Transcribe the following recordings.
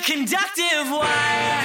conductive wire,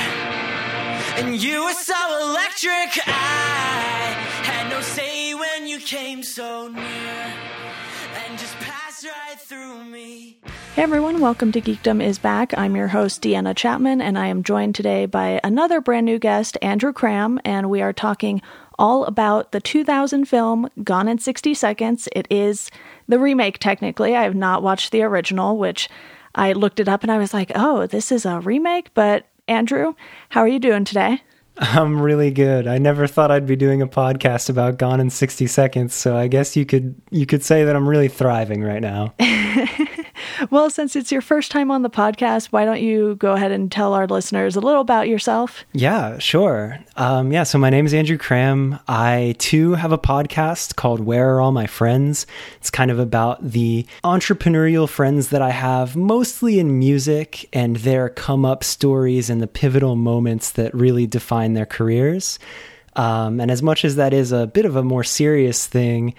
and you were so electric. I had no say when you came so near, and just passed right through me. Hey everyone, welcome to Geekdom is Back. I'm your host, Deanna Chapman, and I am joined today by another brand new guest, Andrew Cram, and we are talking all about the 2000 film Gone in 60 Seconds. It is the remake, technically. I have not watched the original, which I looked it up and I was like, oh, this is a remake. But Andrew, how are you doing today? I'm really good. I never thought I'd be doing a podcast about Gone in 60 Seconds, so I guess you could you could say that I'm really thriving right now. well, since it's your first time on the podcast, why don't you go ahead and tell our listeners a little about yourself? Yeah, sure. Um, yeah, so my name is Andrew Cram. I too have a podcast called Where Are All My Friends? It's kind of about the entrepreneurial friends that I have, mostly in music, and their come up stories and the pivotal moments that really define their careers. Um, and as much as that is a bit of a more serious thing,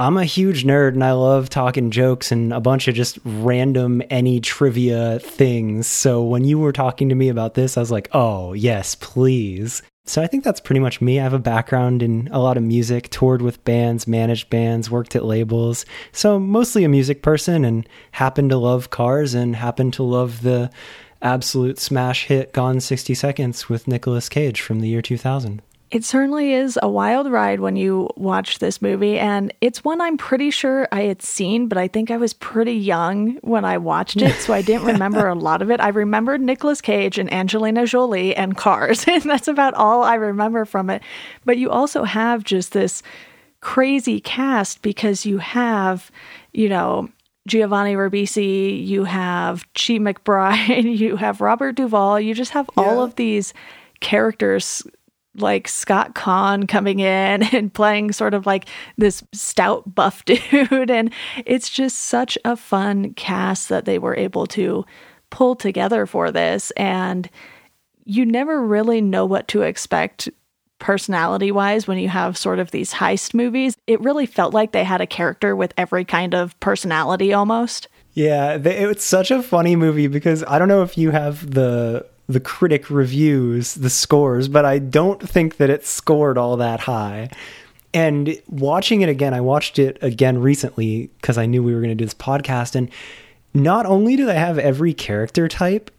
I'm a huge nerd and I love talking jokes and a bunch of just random any trivia things. So when you were talking to me about this, I was like, oh, yes, please. So I think that's pretty much me. I have a background in a lot of music, toured with bands, managed bands, worked at labels. So mostly a music person and happen to love cars and happen to love the absolute smash hit Gone 60 Seconds with Nicolas Cage from the year 2000. It certainly is a wild ride when you watch this movie, and it's one I'm pretty sure I had seen, but I think I was pretty young when I watched it, so I didn't remember a lot of it. I remembered Nicolas Cage and Angelina Jolie and cars, and that's about all I remember from it. But you also have just this crazy cast because you have, you know, Giovanni Ribisi, you have Chi McBride, you have Robert Duvall, you just have all of these characters like Scott Caan coming in and playing sort of like this stout buff dude. And it's just such a fun cast that they were able to pull together for this. And you never really know what to expect personality wise when you have sort of these heist movies. It really felt like they had a character with every kind of personality almost. Yeah, it's such a funny movie because I don't know if you have the the critic reviews, the scores, but I don't think that it scored all that high. And watching it again, I watched it again recently because I knew we were going to do this podcast. And not only do they have every character type,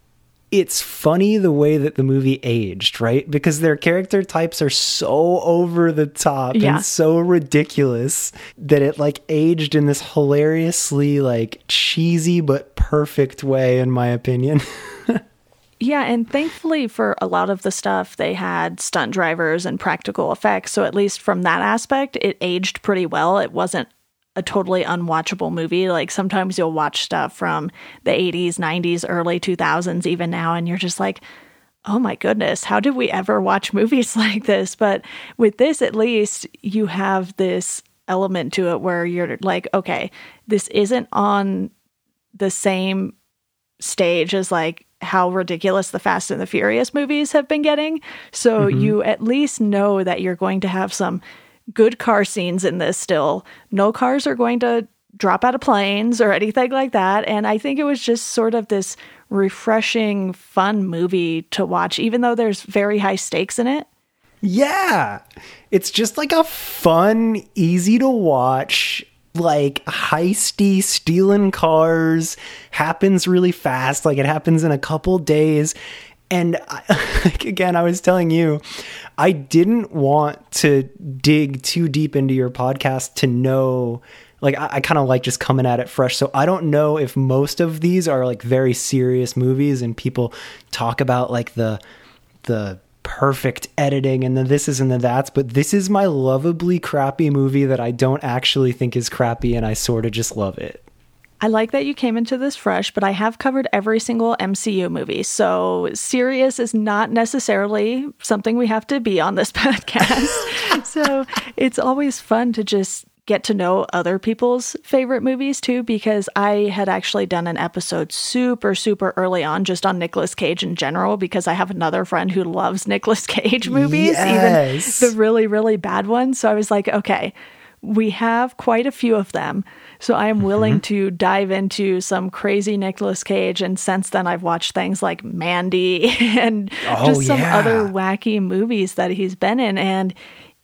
it's funny the way that the movie aged, right? Because their character types are so over the top yeah. and so ridiculous that it like aged in this hilariously like cheesy but perfect way in my opinion. Yeah, and thankfully for a lot of the stuff, they had stunt drivers and practical effects. So at least from that aspect, it aged pretty well. It wasn't a totally unwatchable movie. Like sometimes you'll watch stuff from the 80s, 90s, early 2000s, even now, and you're just like, oh my goodness, how did we ever watch movies like this? But with this, at least, you have this element to it where you're like, okay, this isn't on the same stage as like how ridiculous the Fast and the Furious movies have been getting. So mm-hmm. you at least know that you're going to have some good car scenes in this still. No cars are going to drop out of planes or anything like that. And I think it was just sort of this refreshing, fun movie to watch, even though there's very high stakes in it. Yeah. It's just like a fun, easy to watch like heisty stealing cars happens really fast. Like it happens in a couple days. And I, like again i was telling you i didn't want to dig too deep into your podcast to know like i, I kind of like just coming at it fresh. So i don't know if most of these are like very serious movies and people talk about like the the perfect editing and the this is and the that's, but this is my lovably crappy movie that I don't actually think is crappy and I sort of just love it. I like that you came into this fresh, but I have covered every single MCU movie. So serious is not necessarily something we have to be on this podcast. so it's always fun to just get to know other people's favorite movies too, because I had actually done an episode super, super early on just on Nicolas Cage in general, because I have another friend who loves Nicolas Cage movies, yes. even the really, really bad ones. So I was like, okay, we have quite a few of them. So I am Mm-hmm. willing to dive into some crazy Nicolas Cage. And since then, I've watched things like Mandy and Oh, just some yeah. other wacky movies that he's been in. And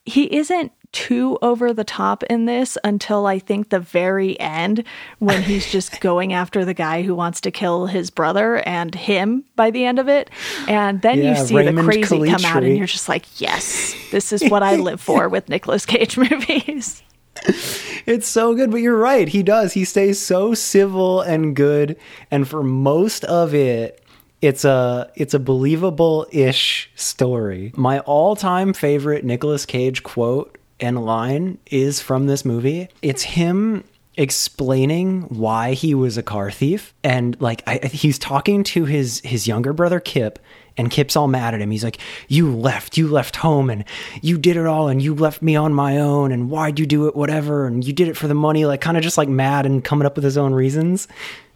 he isn't too over the top in this until I think the very end when he's just going after the guy who wants to kill his brother and him by the end of it. And then Yeah, you see Raymond the crazy come out and you're just like, yes, this is what I live for with Nicolas Cage movies. It's so good, but you're right. He does. He stays so civil and good, and for most of it, it's a it's a believable ish story. My all time favorite Nicolas Cage quote and line is from this movie. It's him explaining why he was a car thief and like I, he's talking to his his younger brother Kip and Kip's all mad at him. He's like, "You left, you left home, and you did it all, and you left me on my own, and why'd you do it? Whatever, and you did it for the money." Like, kind of just like mad and coming up with his own reasons.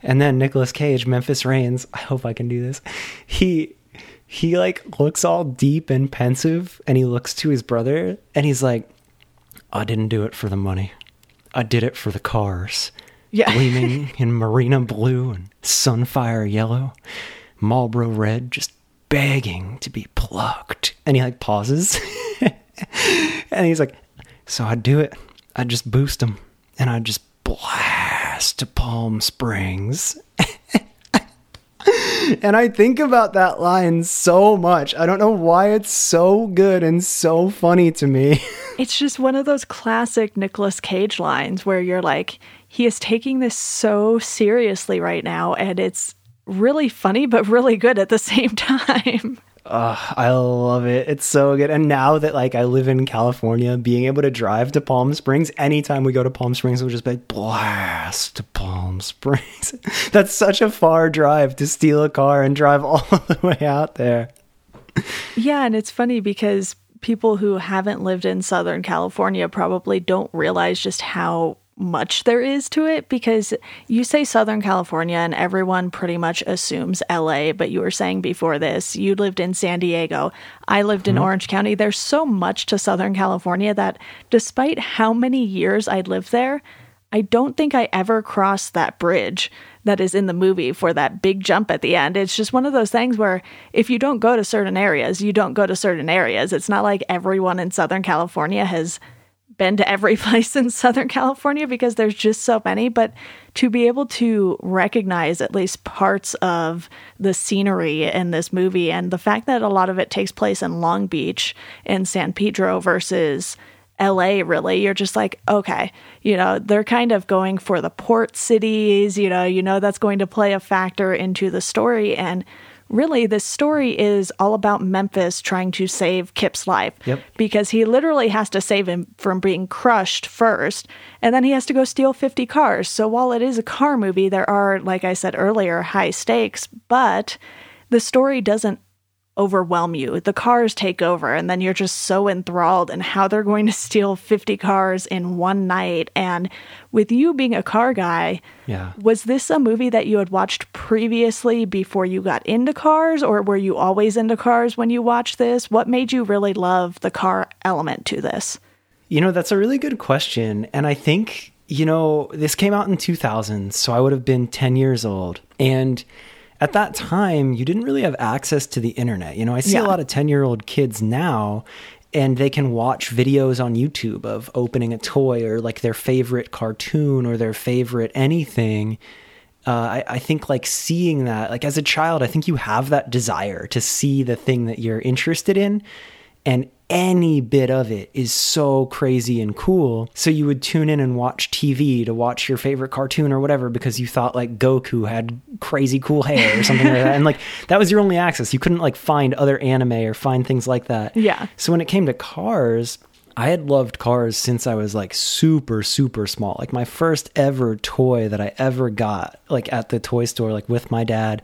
And then Nicolas Cage, Memphis Raines. I hope I can do this. He he like looks all deep and pensive, and he looks to his brother, and he's like, "I didn't do it for the money. I did it for the cars." Yeah. gleaming in marina blue and sunfire yellow, Marlboro red, just begging to be plucked. And he like pauses, and he's like, "So I do it. I just boost them, and I just blast to Palm Springs." And I think about that line so much. I don't know why it's so good and so funny to me. It's just one of those classic Nicolas Cage lines where you're like, he is taking this so seriously right now, and it's really funny, but really good at the same time. Ugh, I love it. It's so good. And now that like I live in California, being able to drive to Palm Springs anytime we go to Palm Springs, we'll just be like, blast to Palm Springs. That's such a far drive to steal a car and drive all the way out there. Yeah, and it's funny because people who haven't lived in Southern California probably don't realize just how much there is to it because you say Southern California and everyone pretty much assumes LA, but you were saying before this, you lived in San Diego. I lived in mm-hmm. Orange County. There's so much to Southern California that despite how many years I'd lived there, I don't think I ever crossed that bridge that is in the movie for that big jump at the end. It's just one of those things where if you don't go to certain areas, you don't go to certain areas. It's not like everyone in Southern California has been to every place in Southern California because there's just so many. But to be able to recognize at least parts of the scenery in this movie and the fact that a lot of it takes place in Long Beach and San Pedro versus LA really you're just like okay you know they're kind of going for the port cities you know you know that's going to play a factor into the story and really this story is all about Memphis trying to save Kip's life Yep. because he literally has to save him from being crushed first and then he has to go steal 50 cars so while it is a car movie there are like I said earlier high stakes but the story doesn't overwhelm you. The cars take over, and then you're just so enthralled in how they're going to steal 50 cars in one night. And with you being a car guy, Yeah. was this a movie that you had watched previously before you got into cars, or were you always into cars when you watched this? What made you really love the car element to this? You know, that's a really good question. And I think, you know, this came out in 2000, so I would have been 10 years old. And at that time, you didn't really have access to the internet. You know, I see Yeah. a lot of 10 year old kids now, and they can watch videos on YouTube of opening a toy or like their favorite cartoon or their favorite anything. Uh, I, I think like seeing that, like as a child, I think you have that desire to see the thing that you're interested in. And any bit of it is so crazy and cool. So you would tune in and watch TV to watch your favorite cartoon or whatever because you thought like Goku had crazy cool hair or something like that. And like that was your only access. You couldn't like find other anime or find things like that. Yeah. So when it came to cars, I had loved cars since I was like super, super small. Like my first ever toy that I ever got, like at the toy store, like with my dad,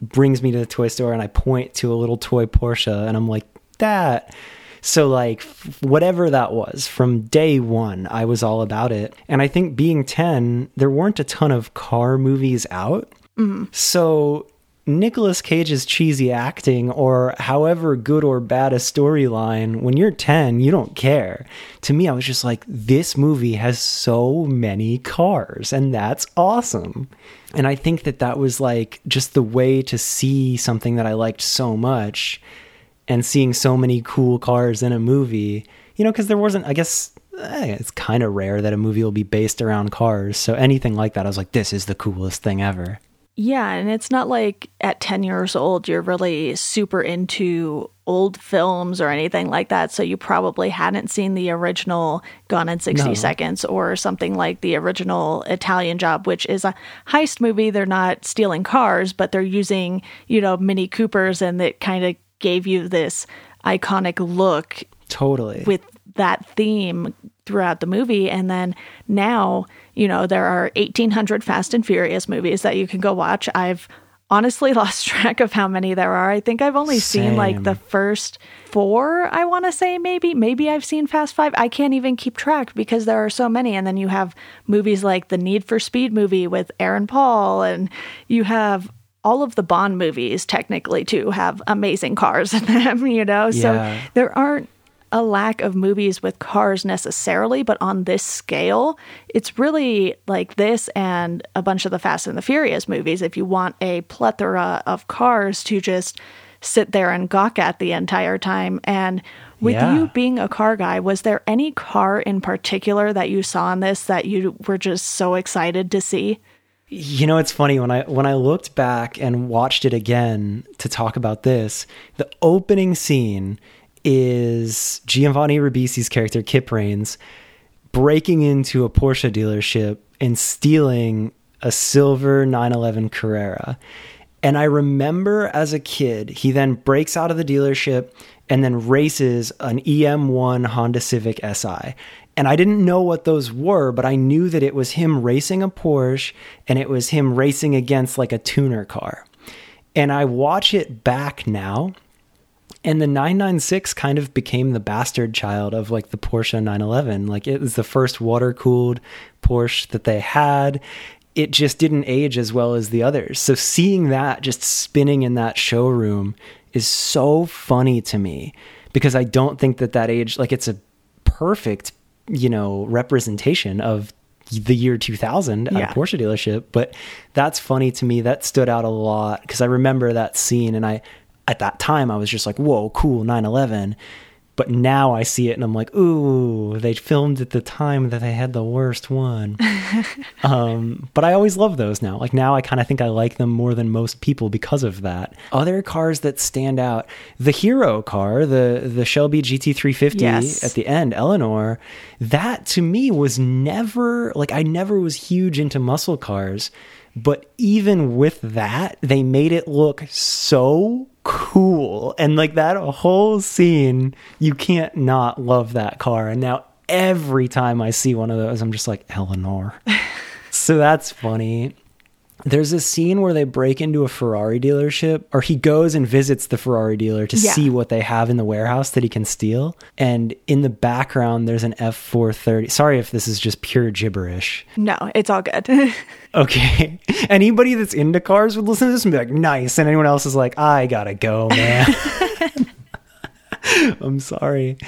brings me to the toy store and I point to a little toy Porsche and I'm like, that. So, like, whatever that was, from day one, I was all about it. And I think being 10, there weren't a ton of car movies out. Mm-hmm. So, Nicolas Cage's cheesy acting or however good or bad a storyline, when you're 10, you don't care. To me, I was just like, this movie has so many cars, and that's awesome. And I think that that was like just the way to see something that I liked so much and seeing so many cool cars in a movie, you know, because there wasn't, I guess, eh, it's kind of rare that a movie will be based around cars. So anything like that, I was like, this is the coolest thing ever. Yeah, and it's not like at 10 years old you're really super into old films or anything like that. So you probably hadn't seen the original Gone in 60 No. Seconds or something like the original Italian Job, which is a heist movie. They're not stealing cars, but they're using, you know, Mini Coopers and it kind of gave you this iconic look Totally. with that theme throughout the movie. And then now, you know, there are 1,800 Fast and Furious movies that you can go watch. I've honestly lost track of how many there are. I think I've only seen like the first four, I want to say, maybe. Maybe I've seen Fast Five. I can't even keep track because there are so many. And then you have movies like the Need for Speed movie with Aaron Paul, and you have all of the Bond movies, technically, too, have amazing cars in them, you know? So there aren't a lack of movies with cars necessarily, but on this scale, it's really like this and a bunch of the Fast and the Furious movies. If you want a plethora of cars to just sit there and gawk at the entire time. And with Yeah. you being a car guy, was there any car in particular that you saw in this that you were just so excited to see? You know, it's funny when I when I looked back and watched it again to talk about this. The opening scene is Giovanni Ribisi's character Kip Raines breaking into a Porsche dealership and stealing a silver 911 Carrera. And I remember as a kid, he then breaks out of the dealership and then races an EM1 Honda Civic Si. And I didn't know what those were, but I knew that it was him racing a Porsche and it was him racing against like a tuner car. And I watch it back now and the 996 kind of became the bastard child of like the Porsche 911. Like it was the first water cooled Porsche that they had. It just didn't age as well as the others. So seeing that just spinning in that showroom is so funny to me because I don't think that that age, like it's a perfect, you know, representation of the year 2000 at Yeah. a Porsche dealership. But that's funny to me. That stood out a lot because I remember that scene and I, at that time, I was just like, whoa, cool, 9 11. But now I see it and I'm like, ooh, they filmed at the time that they had the worst one. um, but I always love those now. Like now I kind of think I like them more than most people because of that. Other cars that stand out, the hero car, the the Shelby GT350 Yes. at the end, Eleanor, that to me was never like I never was huge into muscle cars, but even with that, they made it look so cool. And like that whole scene, you can't not love that car. And now every time I see one of those, I'm just like, Eleanor. so that's funny. There's a scene where they break into a Ferrari dealership, or he goes and visits the Ferrari dealer to Yeah. see what they have in the warehouse that he can steal. And in the background, there's an F430. Sorry if this is just pure gibberish. No, it's all good. Okay. Anybody that's into cars would listen to this and be like, nice. And anyone else is like, I gotta go, man. I'm sorry.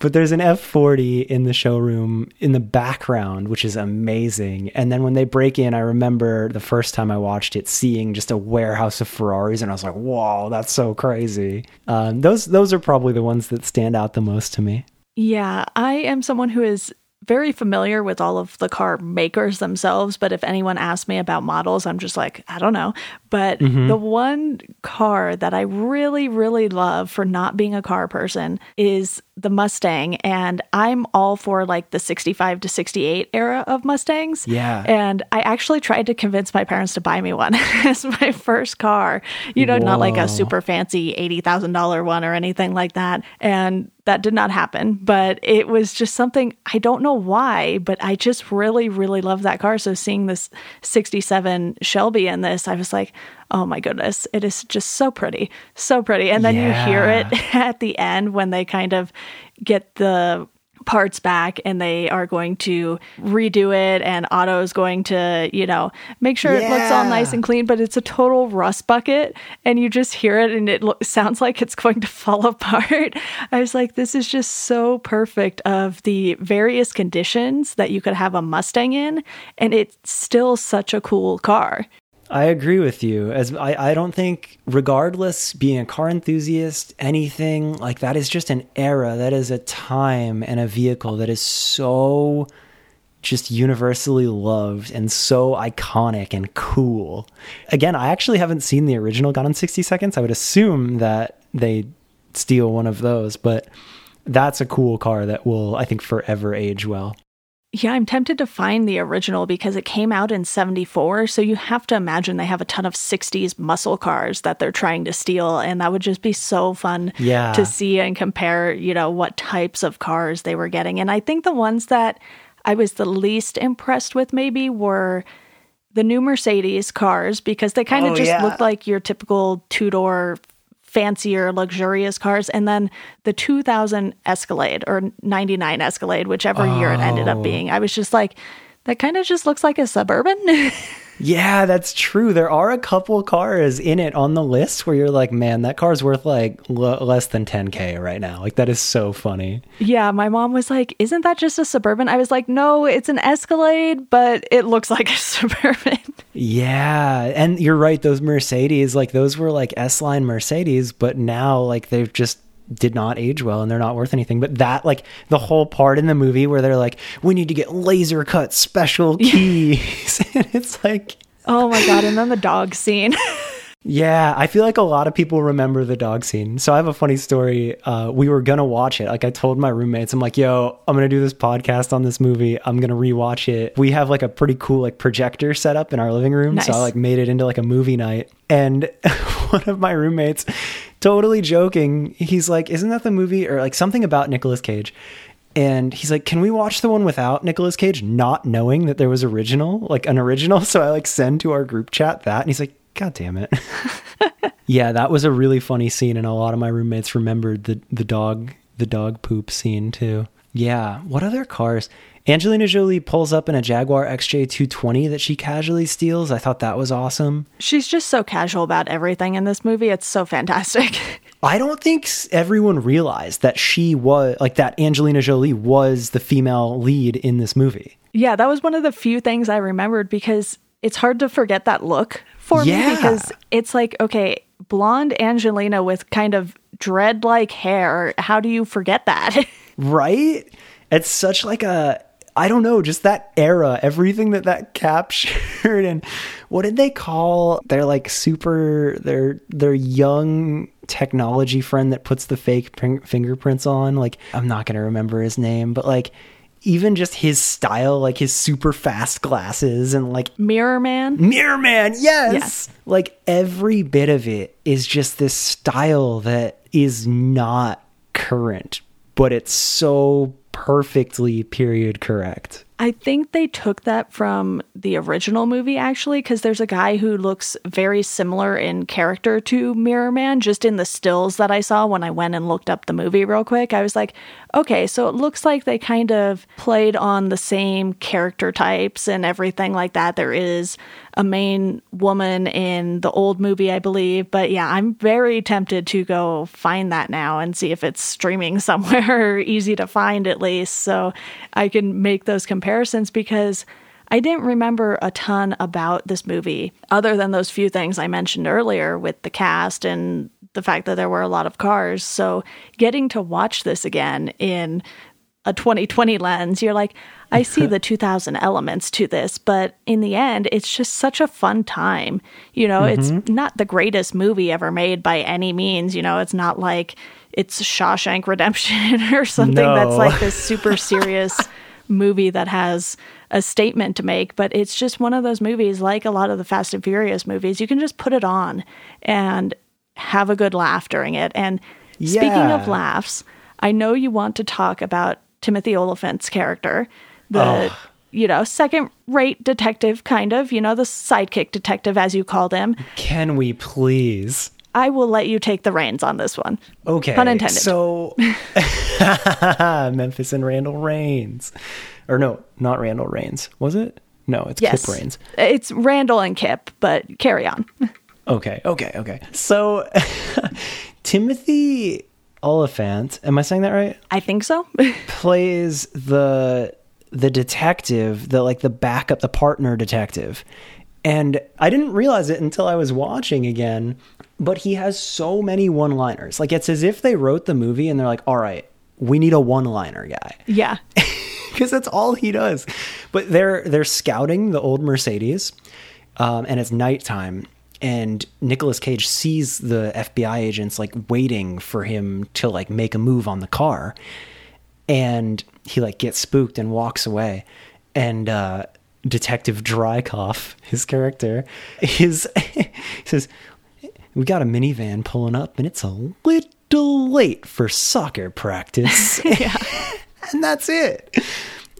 But there's an F40 in the showroom in the background, which is amazing. And then when they break in, I remember the first time I watched it, seeing just a warehouse of Ferraris, and I was like, "Whoa, that's so crazy!" Um, those those are probably the ones that stand out the most to me. Yeah, I am someone who is very familiar with all of the car makers themselves, but if anyone asks me about models, I'm just like, I don't know. But mm-hmm. the one car that I really, really love for not being a car person is the Mustang. And I'm all for like the 65 to 68 era of Mustangs. Yeah. And I actually tried to convince my parents to buy me one as my first car. You know, not like a super fancy $80,000 one or anything like that. And that did not happen, but it was just something I don't know why, but I just really, really love that car. So seeing this 67 Shelby in this, I was like, oh my goodness, it is just so pretty, so pretty. And then you hear it at the end when they kind of get the parts back and they are going to redo it and Otto is going to, you know, make sure it looks all nice and clean, but it's a total rust bucket and you just hear it and it lo- sounds like it's going to fall apart. I was like this is just so perfect of the various conditions that you could have a Mustang in and it's still such a cool car. I agree with you. As I, I don't think, regardless, being a car enthusiast, anything like that is just an era. That is a time and a vehicle that is so just universally loved and so iconic and cool. Again, I actually haven't seen the original Gone in 60 Seconds. I would assume that they steal one of those, but that's a cool car that will, I think, forever age well. Yeah, I'm tempted to find the original because it came out in 74. So you have to imagine they have a ton of 60s muscle cars that they're trying to steal. And that would just be so fun Yeah. to see and compare, you know, what types of cars they were getting. And I think the ones that I was the least impressed with maybe were the new Mercedes cars because they kind of Oh, just yeah. looked like your typical two door fancier luxurious cars and then the 2000 escalade or 99 escalade whichever year it ended up Oh. being i was just like that kind of just looks like a suburban Yeah, that's true. There are a couple cars in it on the list where you're like, man, that car's worth like l- less than 10K right now. Like, that is so funny. yeah my mom was like isn't that just a suburban i was like no it's an escalade but it looks like a suburban Yeah. And you're right. Those Mercedes, like, those were like S line Mercedes, but now, like, they've just did not age well and they're not worth anything. But that, like, the whole part in the movie where they're like, we need to get laser cut special keys. and it's like, oh my god and then the dog scene Yeah, I feel like a lot of people remember the dog scene. So I have a funny story. Uh, we were gonna watch it. Like I told my roommates, I'm like, "Yo, I'm gonna do this podcast on this movie. I'm gonna rewatch it." We have like a pretty cool like projector set up in our living room, so I like made it into like a movie night. And one of my roommates, totally joking, he's like, "Isn't that the movie or like something about Nicolas Cage?" And he's like, "Can we watch the one without Nicolas Cage?" Not knowing that there was original, like an original. So I like send to our group chat that, and he's like, "God damn it." yeah, that was a really funny scene, and a lot of my roommates remembered the the dog the dog poop scene too. Yeah, what other cars? Angelina Jolie pulls up in a Jaguar XJ220 that she casually steals. I thought that was awesome. she's just so casual about everything in this movie it's so fantastic I don't think everyone realized that she was like that Angelina Jolie was the female lead in this movie. Yeah, that was one of the few things I remembered because it's hard to forget that look for Yeah. me because it's like, okay, blonde Angelina with kind of dread like hair. How do you forget that? right it's such like a i don't know just that era everything that that captured and what did they call their like super their their young technology friend that puts the fake fingerprints on like i'm not gonna remember his name but like even just his style like his super fast glasses and like Mirror Man. Mirror Man, yes. Yes. Like every bit of it is just this style that is not current, but it's so perfectly period correct. I think they took that from the original movie actually, because there's a guy who looks very similar in character to Mirror Man, just in the stills that I saw when I went and looked up the movie real quick. I was like, okay, so it looks like they kind of played on the same character types and everything like that. There is a main woman in the old movie, I believe. But yeah, I'm very tempted to go find that now and see if it's streaming somewhere easy to find at least. So I can make those comparisons because I didn't remember a ton about this movie other than those few things I mentioned earlier with the cast and the fact that there were a lot of cars. So getting to watch this again in a 2020 lens, you're like, I see the 2000 elements to this, but in the end, it's just such a fun time. You know, it's mm-hmm. not the greatest movie ever made by any means. You know, it's not like it's Shawshank Redemption or something that's like this super serious movie that has a statement to make, but it's just one of those movies, like a lot of the Fast and Furious movies, you can just put it on and have a good laugh during it. And speaking of laughs, I know you want to talk about Timothy Olyphant's character, the you know second rate detective kind of, you know the sidekick detective as you called him. Can we please? I will let you take the reins on this one. Okay. Pun intended. So Memphis and Randall Raines. Or no, not Randall Raines. Was it? No, it's Yes. Kip Raines. It's Randall and Kip, but carry on. Okay, okay, okay. So Timothy Olyphant, am I saying that right? I think so. plays the the detective, the like the backup, the partner detective. And I didn't realize it until I was watching again, but he has so many one-liners. Like it's as if they wrote the movie and they're like, "All right, we need a one-liner guy." yeah. because that's all he does. But they're they're scouting the old Mercedes, um, and it's nighttime. And Nicolas Cage sees the FBI agents like waiting for him to like make a move on the car, and he like gets spooked and walks away. And uh, Detective Drycoff, his character, is he says, "We got a minivan pulling up, and it's a little late for soccer practice." and that's it.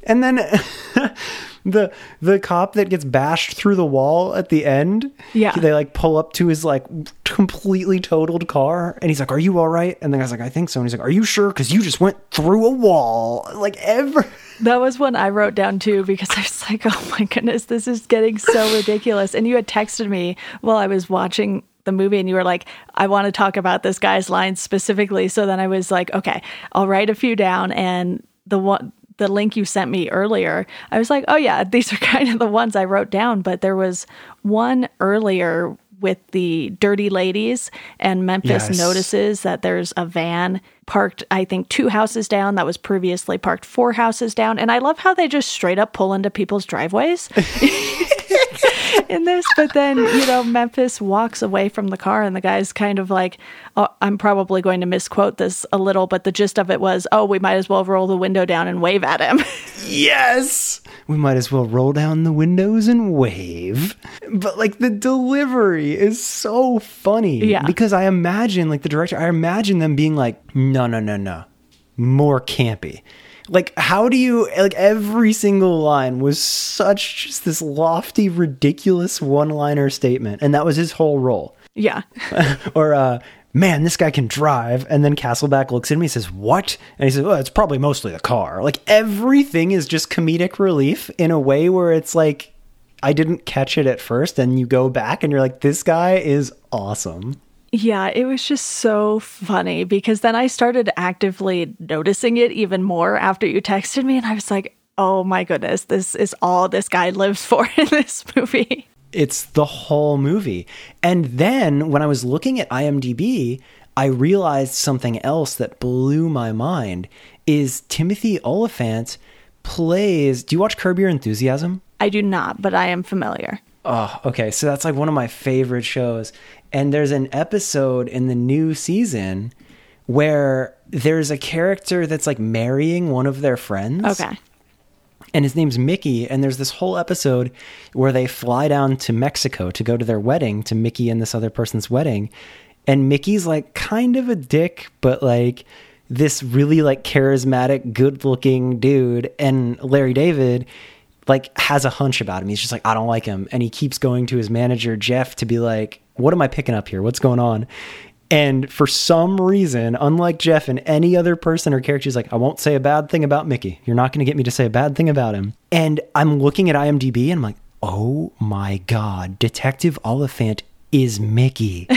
And then the the cop that gets bashed through the wall at the end, Yeah. they like pull up to his like completely totaled car, and he's like, "Are you all right?" And the guy's like, "I think so." And he's like, "Are you sure? Because you just went through a wall." Like ever. That was one I wrote down too because I was like, oh my goodness, this is getting so ridiculous. And you had texted me while I was watching the movie and you were like, I want to talk about this guy's lines specifically. So then I was like, okay, I'll write a few down. And the one, the link you sent me earlier, I was like, oh yeah, these are kind of the ones I wrote down. But there was one earlier with the dirty ladies and Memphis Yes. notices that there's a van parked I think two houses down that was previously parked four houses down and I love how they just straight up pull into people's driveways in this but then you know Memphis walks away from the car and the guy's kind of like oh, I'm probably going to misquote this a little but the gist of it was oh we might as well roll the window down and wave at him Yes. We might as well roll down the windows and wave. But like the delivery is so funny. Yeah. Because I imagine, like the director, I imagine them being like, no, no, no, no. More campy. Like, how do you, like, every single line was such just this lofty, ridiculous one liner statement. And that was his whole role. Yeah. Or uh man this guy can drive and then Castlebeck looks at me and says what? And he says well it's probably mostly the car. Like everything is just comedic relief in a way where it's like i didn't catch it at first and you go back and you're like this guy is awesome Yeah, it was just so funny because then I started actively noticing it even more after you texted me, and I was like, oh my goodness, this is all this guy lives for in this movie. it's the whole movie. And then when I was looking at IMDb, I realized something else that blew my mind is Timothy Olyphant plays Do you watch Curb Your Enthusiasm? I do not, but I am familiar. Oh, okay. So that's like one of my favorite shows. And there's an episode in the new season where there's a character that's like marrying one of their friends Okay. and his name's Mickey. And there's this whole episode where they fly down to Mexico to go to their wedding, to Mickey and this other person's wedding. And Mickey's like kind of a dick, but like this really like charismatic, good looking dude. And Larry David like has a hunch about him. He's just like, I don't like him. And he keeps going to his manager, Jeff, to be like, what am I picking up here? What's going on? And for some reason, unlike Jeff and any other person or character, he's like, I won't say a bad thing about Mickey. You're not going to get me to say a bad thing about him. And I'm looking at IMDb and I'm like, oh my God, Detective Olyphant is Mickey.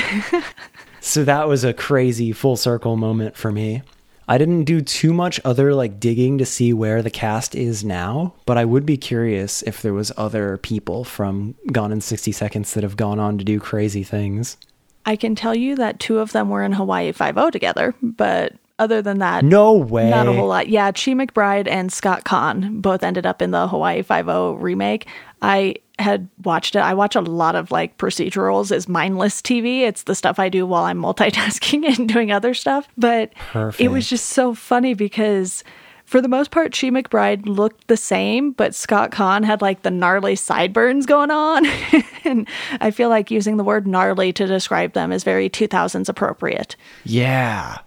so that was a crazy full circle moment for me. I didn't do too much other like digging to see where the cast is now, but I would be curious if there was other people from Gone in 60 Seconds that have gone on to do crazy things. I can tell you that two of them were in Hawaii Five O together, but other than that, No way. Not a whole lot. Yeah, Chi McBride and Scott Caan both ended up in the Hawaii Five O remake. I had watched it. I watch a lot of like procedurals as mindless TV. It's the stuff I do while I'm multitasking and doing other stuff. But it was just so funny because for the most part, Chi McBride looked the same, but Scott Caan had like the gnarly sideburns going on. and I feel like using the word gnarly to describe them is very 2000s appropriate. Yeah.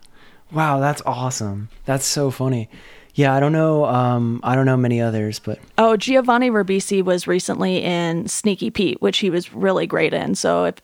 Wow, that's awesome. That's so funny. Yeah, I don't know um I don't know many others, but Oh, Giovanni Ribisi was recently in Sneaky Pete, which he was really great in. So if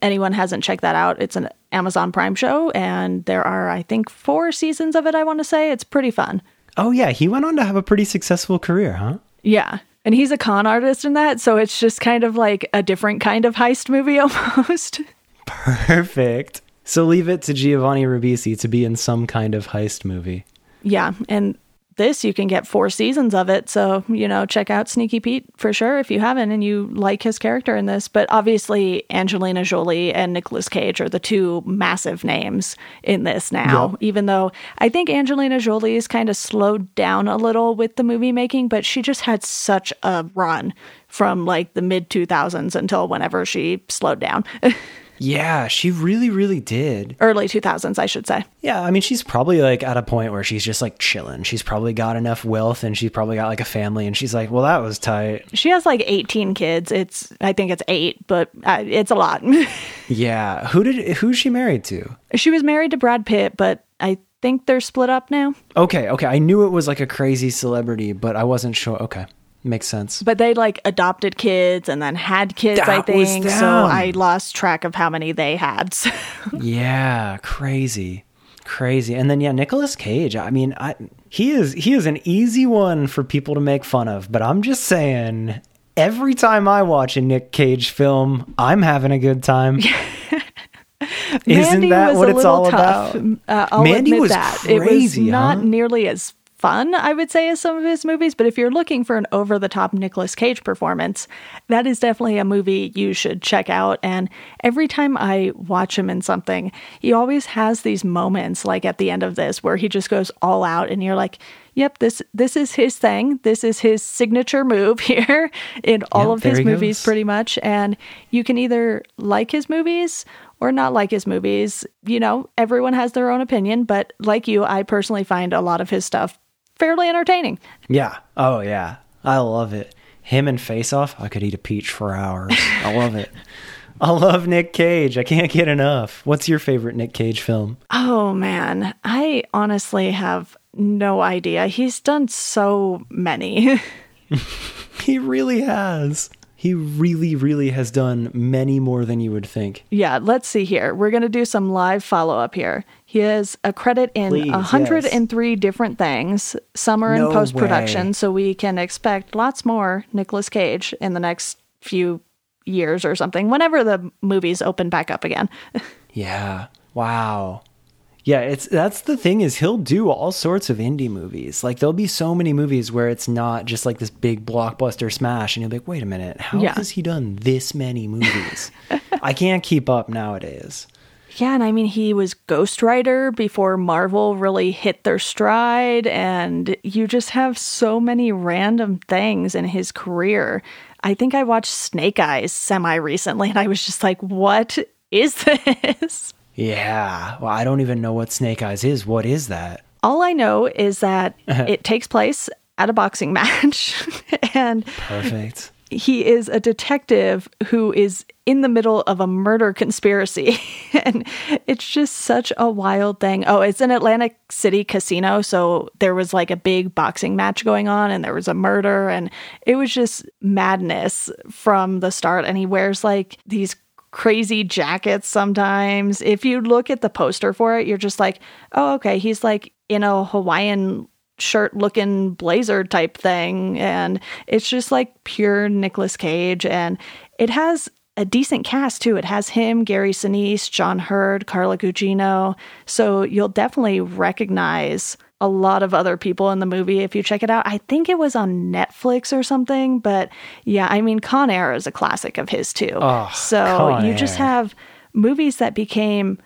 anyone hasn't checked that out, it's an Amazon Prime show, and there are, I think, four seasons of it, I want to say. It's pretty fun. Oh, yeah. He went on to have a pretty successful career, huh? Yeah. And he's a con artist in that, so it's just kind of like a different kind of heist movie almost. Perfect. So leave it to Giovanni Ribisi to be in some kind of heist movie. yeah. And this, you can get four seasons of it. So, you know, check out Sneaky Pete for sure if you haven't and you like his character in this. But obviously, Angelina Jolie and Nicolas Cage are the two massive names in this now, Yep. even though I think Angelina Jolie is kind of slowed down a little with the movie making, but she just had such a run from like the mid 2000s until whenever she slowed down. Yeah, she really, really did. Early 2000s, I should say. Yeah, I mean, she's probably like at a point where she's just like chilling. She's probably got enough wealth and she's probably got like a family and she's like, well, that was tight. She has like 18 kids. It's, I think it's eight, but uh, it's a lot. Yeah. Who did, who's she married to? She was married to Brad Pitt, but I think they're split up now. Okay, okay. I knew it was like a crazy celebrity, but I wasn't sure. Okay. Makes sense. But they like adopted kids and then had kids, I That was think. So. I lost track of how many they had. So- Yeah, crazy. Crazy. And then yeah, Nicolas Cage. I mean, I he is he is an easy one for people to make fun of, but I'm just saying every time I watch a Nick Cage film, I'm having a good time. Isn't Mandy that what it's all tough. about? Uh, I'll Mandy admit was that. it crazy, was not huh? nearly as fun, I would say, as some of his movies. But if you're looking for an over the top Nicolas Cage performance, that is definitely a movie you should check out. And every time I watch him in something, he always has these moments, like at the end of this, where he just goes all out, and you're like, "Yep, this this is his thing. This is his signature move here in all Yep, of his movies, goes. pretty much." And you can either like his movies or not like his movies. You know, everyone has their own opinion, but like you, I personally find a lot of his stuff fairly entertaining. Yeah. Oh yeah. I love it. Him and Face Off, I could eat a peach for hours. I love it. I love Nick Cage. I can't get enough. What's your favorite Nick Cage film? Oh man, I honestly have no idea. He's done so many. He really has. He really, really has done many more than you would think. yeah, let's see here. We're going to do some live follow up here. He has a credit in Please, 103 different things. Some are No in post production, so we can expect lots more Nicolas Cage in the next few years or something, whenever the movies open back up again. Yeah. Wow. Yeah, it's that's the thing is he'll do all sorts of indie movies. Like there'll be so many movies where it's not just like this big blockbuster smash and you'll be like, "Wait a minute, how Yeah. has he done this many movies?" I can't keep up nowadays. Yeah, and I mean, he was Ghost Rider before Marvel really hit their stride, and you just have so many random things in his career. I think I watched Snake Eyes semi recently, and I was just like, what is this? Yeah. Well, I don't even know what Snake Eyes is. What is that? All I know is that uh-huh. it takes place at a boxing match, and Perfect. he is a detective who is in the middle of a murder conspiracy and it's just such a wild thing oh it's an atlantic city casino so there was like a big boxing match going on and there was a murder and it was just madness from the start and he wears like these crazy jackets sometimes. If you look at the poster for it you're just like oh okay he's like in a hawaiian shirt looking blazer type thing. And it's just like pure Nicolas Cage. And it has a decent cast too. It has him, Gary Sinise, John Heard, Carla Gugino. So you'll definitely recognize a lot of other people in the movie if you check it out. I think it was on Netflix or something, but yeah, I mean Con Air is a classic of his too. Oh, so Con you just have movies that became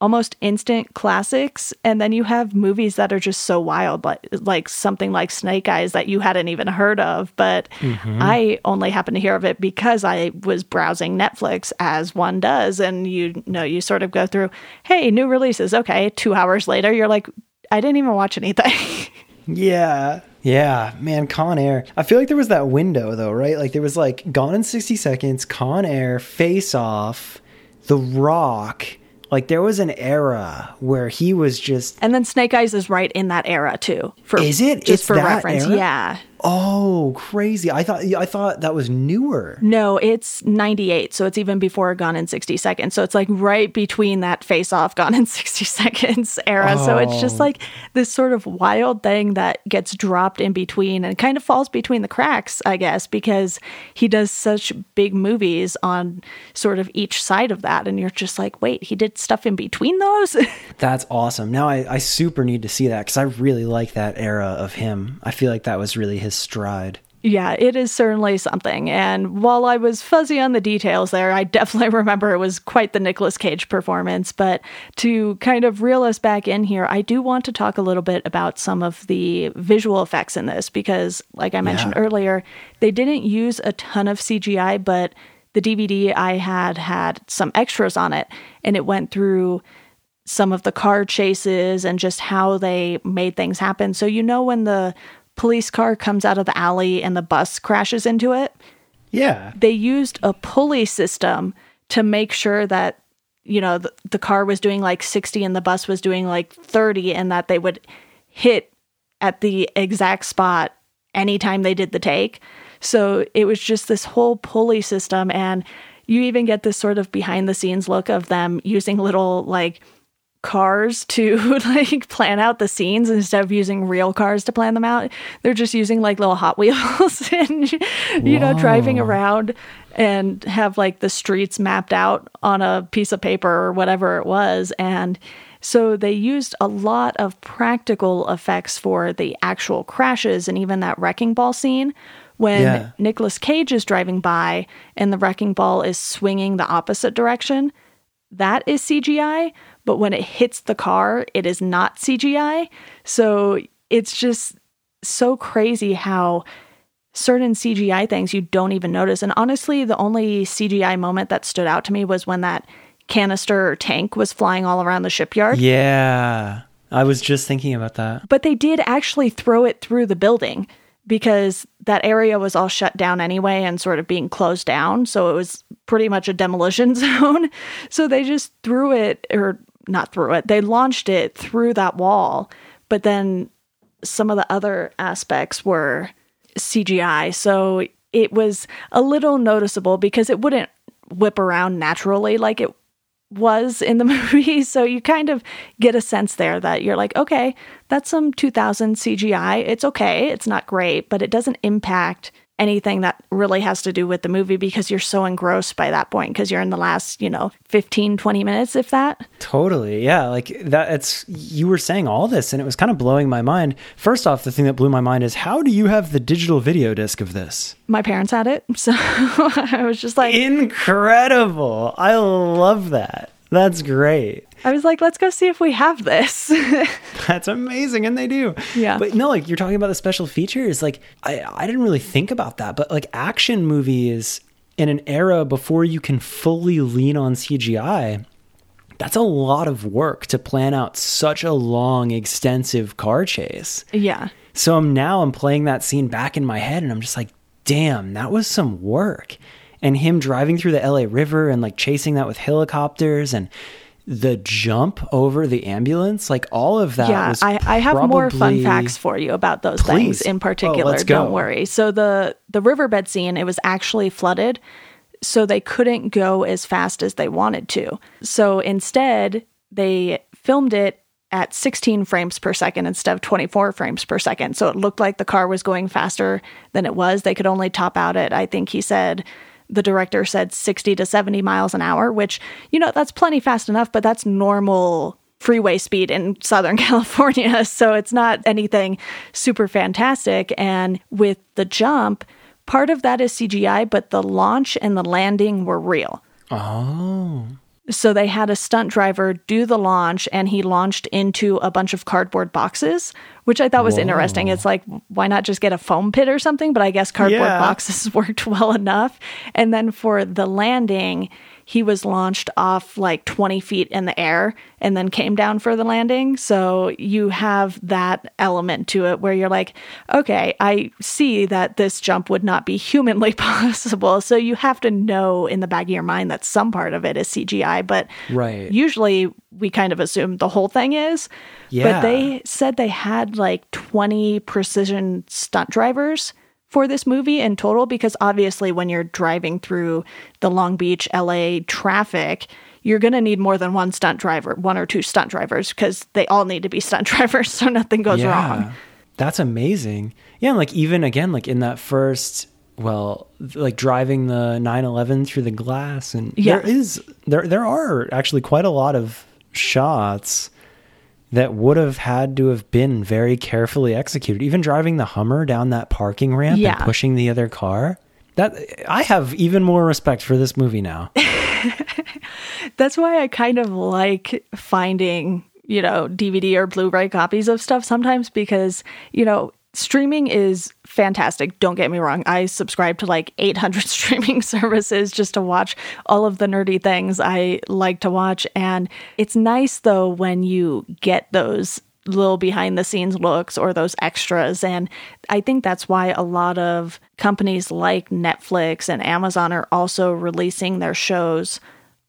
almost instant classics and then you have movies that are just so wild like like something like snake eyes that you hadn't even heard of but mm-hmm. i only happened to hear of it because i was browsing netflix as one does and you know you sort of go through hey new releases okay two hours later you're like i didn't even watch anything Yeah. Yeah, man, Con Air. I feel like there was that window though, right? Like there was like Gone in 60 Seconds, Con Air, Face Off, The Rock. Like there was an era where he was just and then snake eyes is right in that era too for Is it? just It's for that reference era? yeah Oh, crazy! I thought I thought that was newer. No, it's 98, so it's even before Gone in 60 Seconds. So it's like right between that face off Gone in 60 Seconds era. So it's just Oh. like this sort of wild thing that gets dropped in between and kind of falls between the cracks, I guess, because he does such big movies on sort of each side of that. And you're just like, wait, he did stuff in between those? That's awesome. Now I, I super need to see that because I really like that era of him. I feel like that was really his stride. Yeah, it is certainly something. And while I was fuzzy on the details there, I definitely remember it was quite the Nicolas Cage performance. But to kind of reel us back in here, I do want to talk a little bit about some of the visual effects in this because, like I mentioned Yeah. earlier, they didn't use a ton of CGI, but the DVD I had had some extras on it, and it went through some of the car chases and just how they made things happen. So you know when the police car comes out of the alley and the bus crashes into it, Yeah. they used a pulley system to make sure that you know the, the car was doing like 60 and the bus was doing like 30 and that they would hit at the exact spot anytime they did the take. So it was just this whole pulley system and you even get this sort of behind the scenes look of them using little like cars to like plan out the scenes instead of using real cars to plan them out. They're just using like little Hot Wheels and you know driving around and have like the streets mapped out on a piece of paper or whatever it was and so they used a lot of practical effects for the actual crashes and even that wrecking ball scene when Yeah. Nicolas Cage is driving by and the wrecking ball is swinging the opposite direction that is CGI, but when it hits the car, it is not CGI. So it's just so crazy how certain CGI things you don't even notice. And honestly, the only CGI moment that stood out to me was when that canister or tank was flying all around the shipyard. Yeah. I was just thinking about that. But they did actually throw it through the building because that area was all shut down anyway and sort of being closed down. So it was pretty much a demolition zone. So they just threw it, or not through it, they launched it through that wall. But then some of the other aspects were CGI. So it was a little noticeable because it wouldn't whip around naturally like it was in the movie. So you kind of get a sense there that you're like, okay, that's some 2000 CGI. It's okay. It's not great, but it doesn't impact anything that really has to do with the movie because you're so engrossed by that point because you're in the last, you know, 15, 20 minutes, if that. Totally. Yeah. Like that it's you were saying all this and it was kind of blowing my mind. First off, the thing that blew my mind is how do you have the digital video disc of this? My parents had it. So I was just like, Incredible. I love that. That's great. I was like, let's go see if we have this. That's amazing, and they do. Yeah. But no, like you're talking about the special features. Like I, I didn't really think about that, but like action movies in an era before you can fully lean on CGI, that's a lot of work to plan out such a long, extensive car chase. yeah. So I'm now I'm playing that scene back in my head, and I'm just like, damn, that was some work. And him driving through the LA River and like chasing that with helicopters and the jump over the ambulance, like all of that. yeah, was I, I have more fun facts for you about those Please. things in Oh, particular. let's. Don't worry. So the the riverbed scene, it was actually flooded, so they couldn't go as fast as they wanted to. So instead, they filmed it at 16 frames per second instead of 24 frames per second. So it looked like the car was going faster than it was. They could only top out at, I think he said, the director said 60 to 70 miles an hour, which, you know, that's plenty fast enough, but that's normal freeway speed in Southern California. So it's not anything super fantastic. And with the jump, part of that is CGI, but the launch and the landing were real. Oh, So they had a stunt driver do the launch and he launched into a bunch of cardboard boxes, which I thought was interesting. It's like, why not just get a foam pit or something? But I guess cardboard Yeah. boxes worked well enough. And then for the landing, he was launched off like 20 feet in the air and then came down for the landing. So you have that element to it where you're like, okay, I see that this jump would not be humanly possible. So you have to know in the back of your mind that some part of it is CGI, but Right. usually we kind of assume the whole thing is. Yeah. But they said they had like 20 precision stunt drivers for this movie in total because obviously when you're driving through the Long Beach LA traffic, you're going to need more than one stunt driver, one or two stunt drivers because they all need to be stunt drivers so nothing goes wrong. That's amazing. Yeah, and like even again like in that first well, like driving the 911 through the glass and Yeah. there is there there are actually quite a lot of shots that would have had to have been very carefully executed. Even driving the Hummer down that parking ramp Yeah. and pushing the other car. That I have even more respect for this movie now. That's why I kind of like finding, you know, DVD or Blu ray copies of stuff sometimes because, you know, streaming is fantastic. Don't get me wrong. I subscribe to like 800 streaming services just to watch all of the nerdy things I like to watch. And it's nice though when you get those little behind the scenes looks or those extras. And I think that's why a lot of companies like Netflix and Amazon are also releasing their shows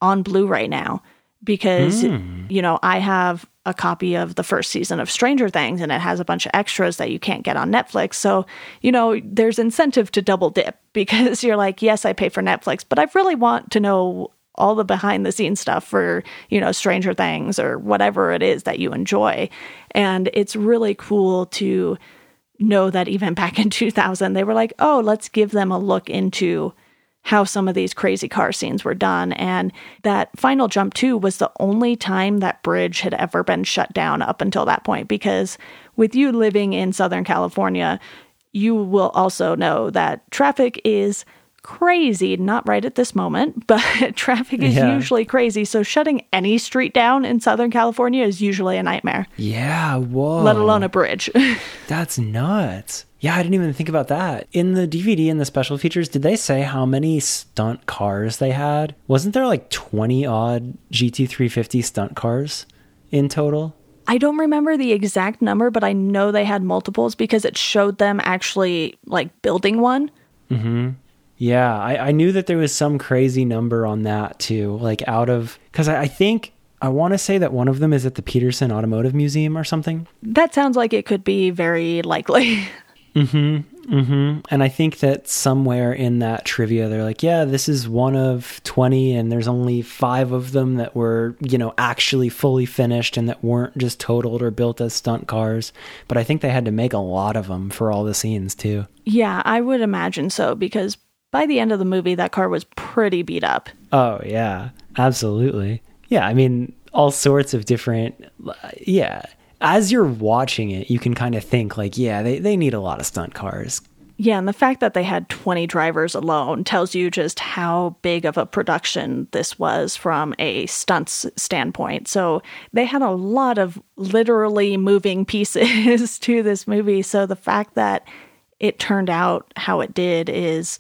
on Blu-ray now because hmm. you know I have a copy of the first season of Stranger Things and it has a bunch of extras that you can't get on Netflix. So, you know, there's incentive to double dip because you're like, yes, I pay for Netflix, but I really want to know all the behind the scenes stuff for, you know, Stranger Things or whatever it is that you enjoy. And it's really cool to know that even back in 2000 they were like, "Oh, let's give them a look into how some of these crazy car scenes were done. And that final jump, too, was the only time that bridge had ever been shut down up until that point. Because with you living in Southern California, you will also know that traffic is crazy. Not right at this moment, but traffic is Yeah. usually crazy. So shutting any street down in Southern California is usually a nightmare, Yeah, whoa. let alone a bridge. That's nuts. Yeah, I didn't even think about that. In the DVD and the special features, did they say how many stunt cars they had? Wasn't there like 20 odd GT350 stunt cars in total? I don't remember the exact number, but I know they had multiples because it showed them actually like building one. Mm-hmm. Yeah, I, I knew that there was some crazy number on that too. Like out of, because I, I think, I want to say that one of them is at the Petersen Automotive Museum or something. That sounds like it could be very likely. Mm hmm. Mm hmm. And I think that somewhere in that trivia, they're like, yeah, this is one of 20, and there's only five of them that were, you know, actually fully finished and that weren't just totaled or built as stunt cars. But I think they had to make a lot of them for all the scenes, too. yeah, I would imagine so because by the end of the movie, that car was pretty beat up. Oh, yeah, absolutely. Yeah, I mean, all sorts of different, yeah. As you're watching it, you can kind of think, like, yeah, they, they need a lot of stunt cars. Yeah, and the fact that they had 20 drivers alone tells you just how big of a production this was from a stunts standpoint. So they had a lot of literally moving pieces to this movie. So the fact that it turned out how it did is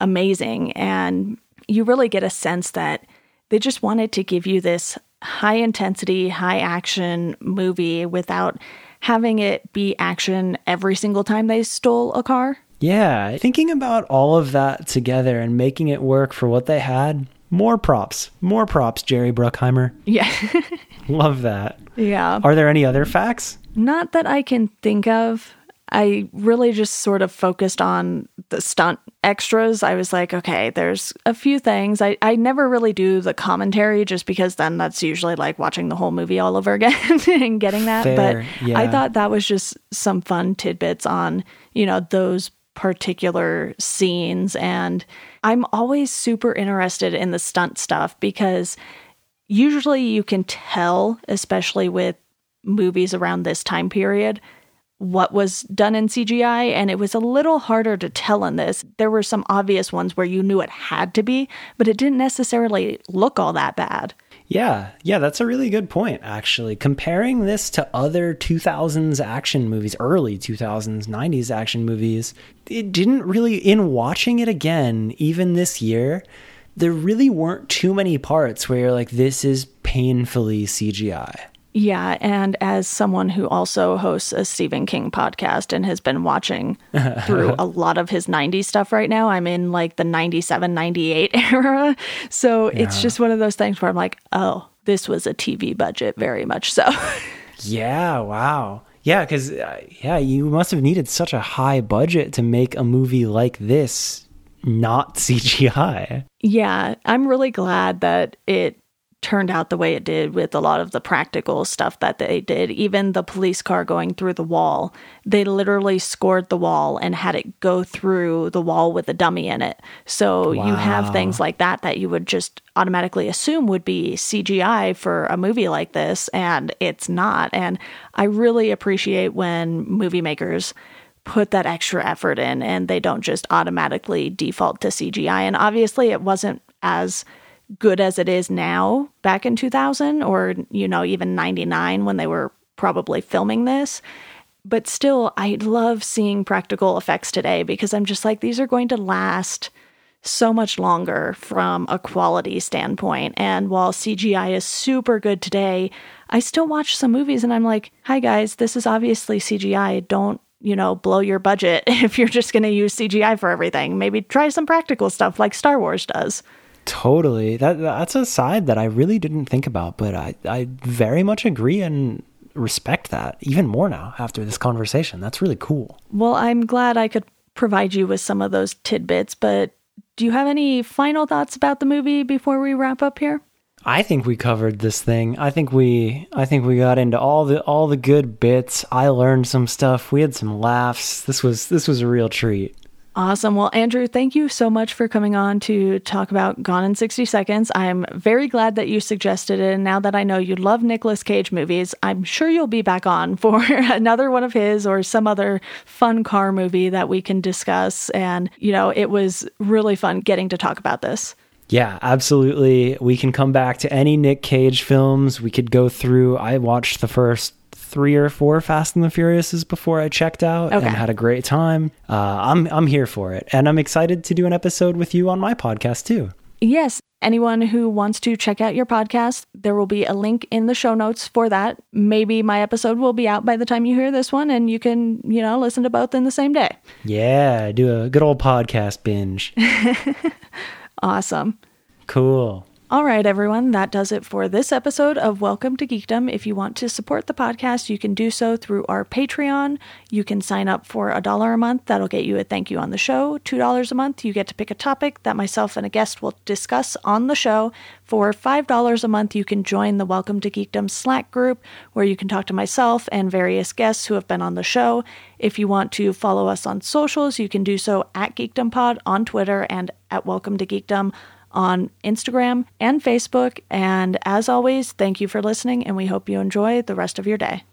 amazing. And you really get a sense that they just wanted to give you this high intensity, high action movie without having it be action every single time they stole a car. Yeah, thinking about all of that together and making it work for what they had, more props. More props, Jerry Bruckheimer. Yeah. Love that. yeah. Are there any other facts? Not that I can think of. I really just sort of focused on the stunt extras. I was like, okay, there's a few things. I, I never really do the commentary just because then that's usually like watching the whole movie all over again and getting that. Fair, but I thought that was just some fun tidbits on, you know, those particular scenes. And I'm always super interested in the stunt stuff because usually you can tell, especially with movies around this time period, what was done in CGI, and it was a little harder to tell in this. There were some obvious ones where you knew it had to be, but it didn't necessarily look all that bad. Yeah, yeah, that's a really good point, actually. Comparing this to other 2000s action movies, early 2000s, 90s action movies, it didn't really, in watching it again, even this year, there really weren't too many parts where you're like, this is painfully CGI. Yeah, and as someone who also hosts a Stephen King podcast and has been watching through a lot of his 90s stuff right now, I'm in like the 97, 98 era. So it's just one of those things where I'm like, oh, this was a TV budget, very much so. Yeah, wow. Yeah, because uh, yeah, you must have needed such a high budget to make a movie like this, not CGI. Yeah, I'm really glad that it turned out the way it did with a lot of the practical stuff that they did. Even the police car going through the wall, they literally scored the wall and had it go through the wall with a dummy in it. So wow. you have things like that that you would just automatically assume would be CGI for a movie like this, and it's not. And I really appreciate when movie makers put that extra effort in and they don't just automatically default to CGI. And obviously, it wasn't as good as it is now back in 2000 or, you know, even 99 when they were probably filming this. But still, I love seeing practical effects today because I'm just like, these are going to last so much longer from a quality standpoint. And while CGI is super good today, I still watch some movies and I'm like, hi guys, this is obviously CGI. Don't, you know, blow your budget if you're just going to use CGI for everything. Maybe try some practical stuff like Star Wars does. Totally. That that's a side that I really didn't think about, but I I very much agree and respect that even more now after this conversation. That's really cool. Well, I'm glad I could provide you with some of those tidbits, but do you have any final thoughts about the movie before we wrap up here? I think we covered this thing. I think we I think we got into all the all the good bits. I learned some stuff. We had some laughs. This was this was a real treat. Awesome. Well, Andrew, thank you so much for coming on to talk about Gone in 60 Seconds. I'm very glad that you suggested it. And now that I know you love Nicolas Cage movies, I'm sure you'll be back on for another one of his or some other fun car movie that we can discuss. And, you know, it was really fun getting to talk about this. Yeah, absolutely. We can come back to any Nick Cage films. We could go through. I watched the first three or four Fast and the Furiouses before I checked out okay. and had a great time. Uh, I'm I'm here for it, and I'm excited to do an episode with you on my podcast too. Yes, anyone who wants to check out your podcast, there will be a link in the show notes for that. Maybe my episode will be out by the time you hear this one, and you can you know listen to both in the same day. Yeah, do a good old podcast binge. awesome. Cool. All right, everyone, that does it for this episode of Welcome to Geekdom. If you want to support the podcast, you can do so through our Patreon. You can sign up for a dollar a month. That'll get you a thank you on the show. $2 a month, you get to pick a topic that myself and a guest will discuss on the show. For $5 a month, you can join the Welcome to Geekdom Slack group where you can talk to myself and various guests who have been on the show. If you want to follow us on socials, you can do so at GeekdomPod on Twitter and at Welcome to Geekdom on Instagram and Facebook. And as always, thank you for listening, and we hope you enjoy the rest of your day.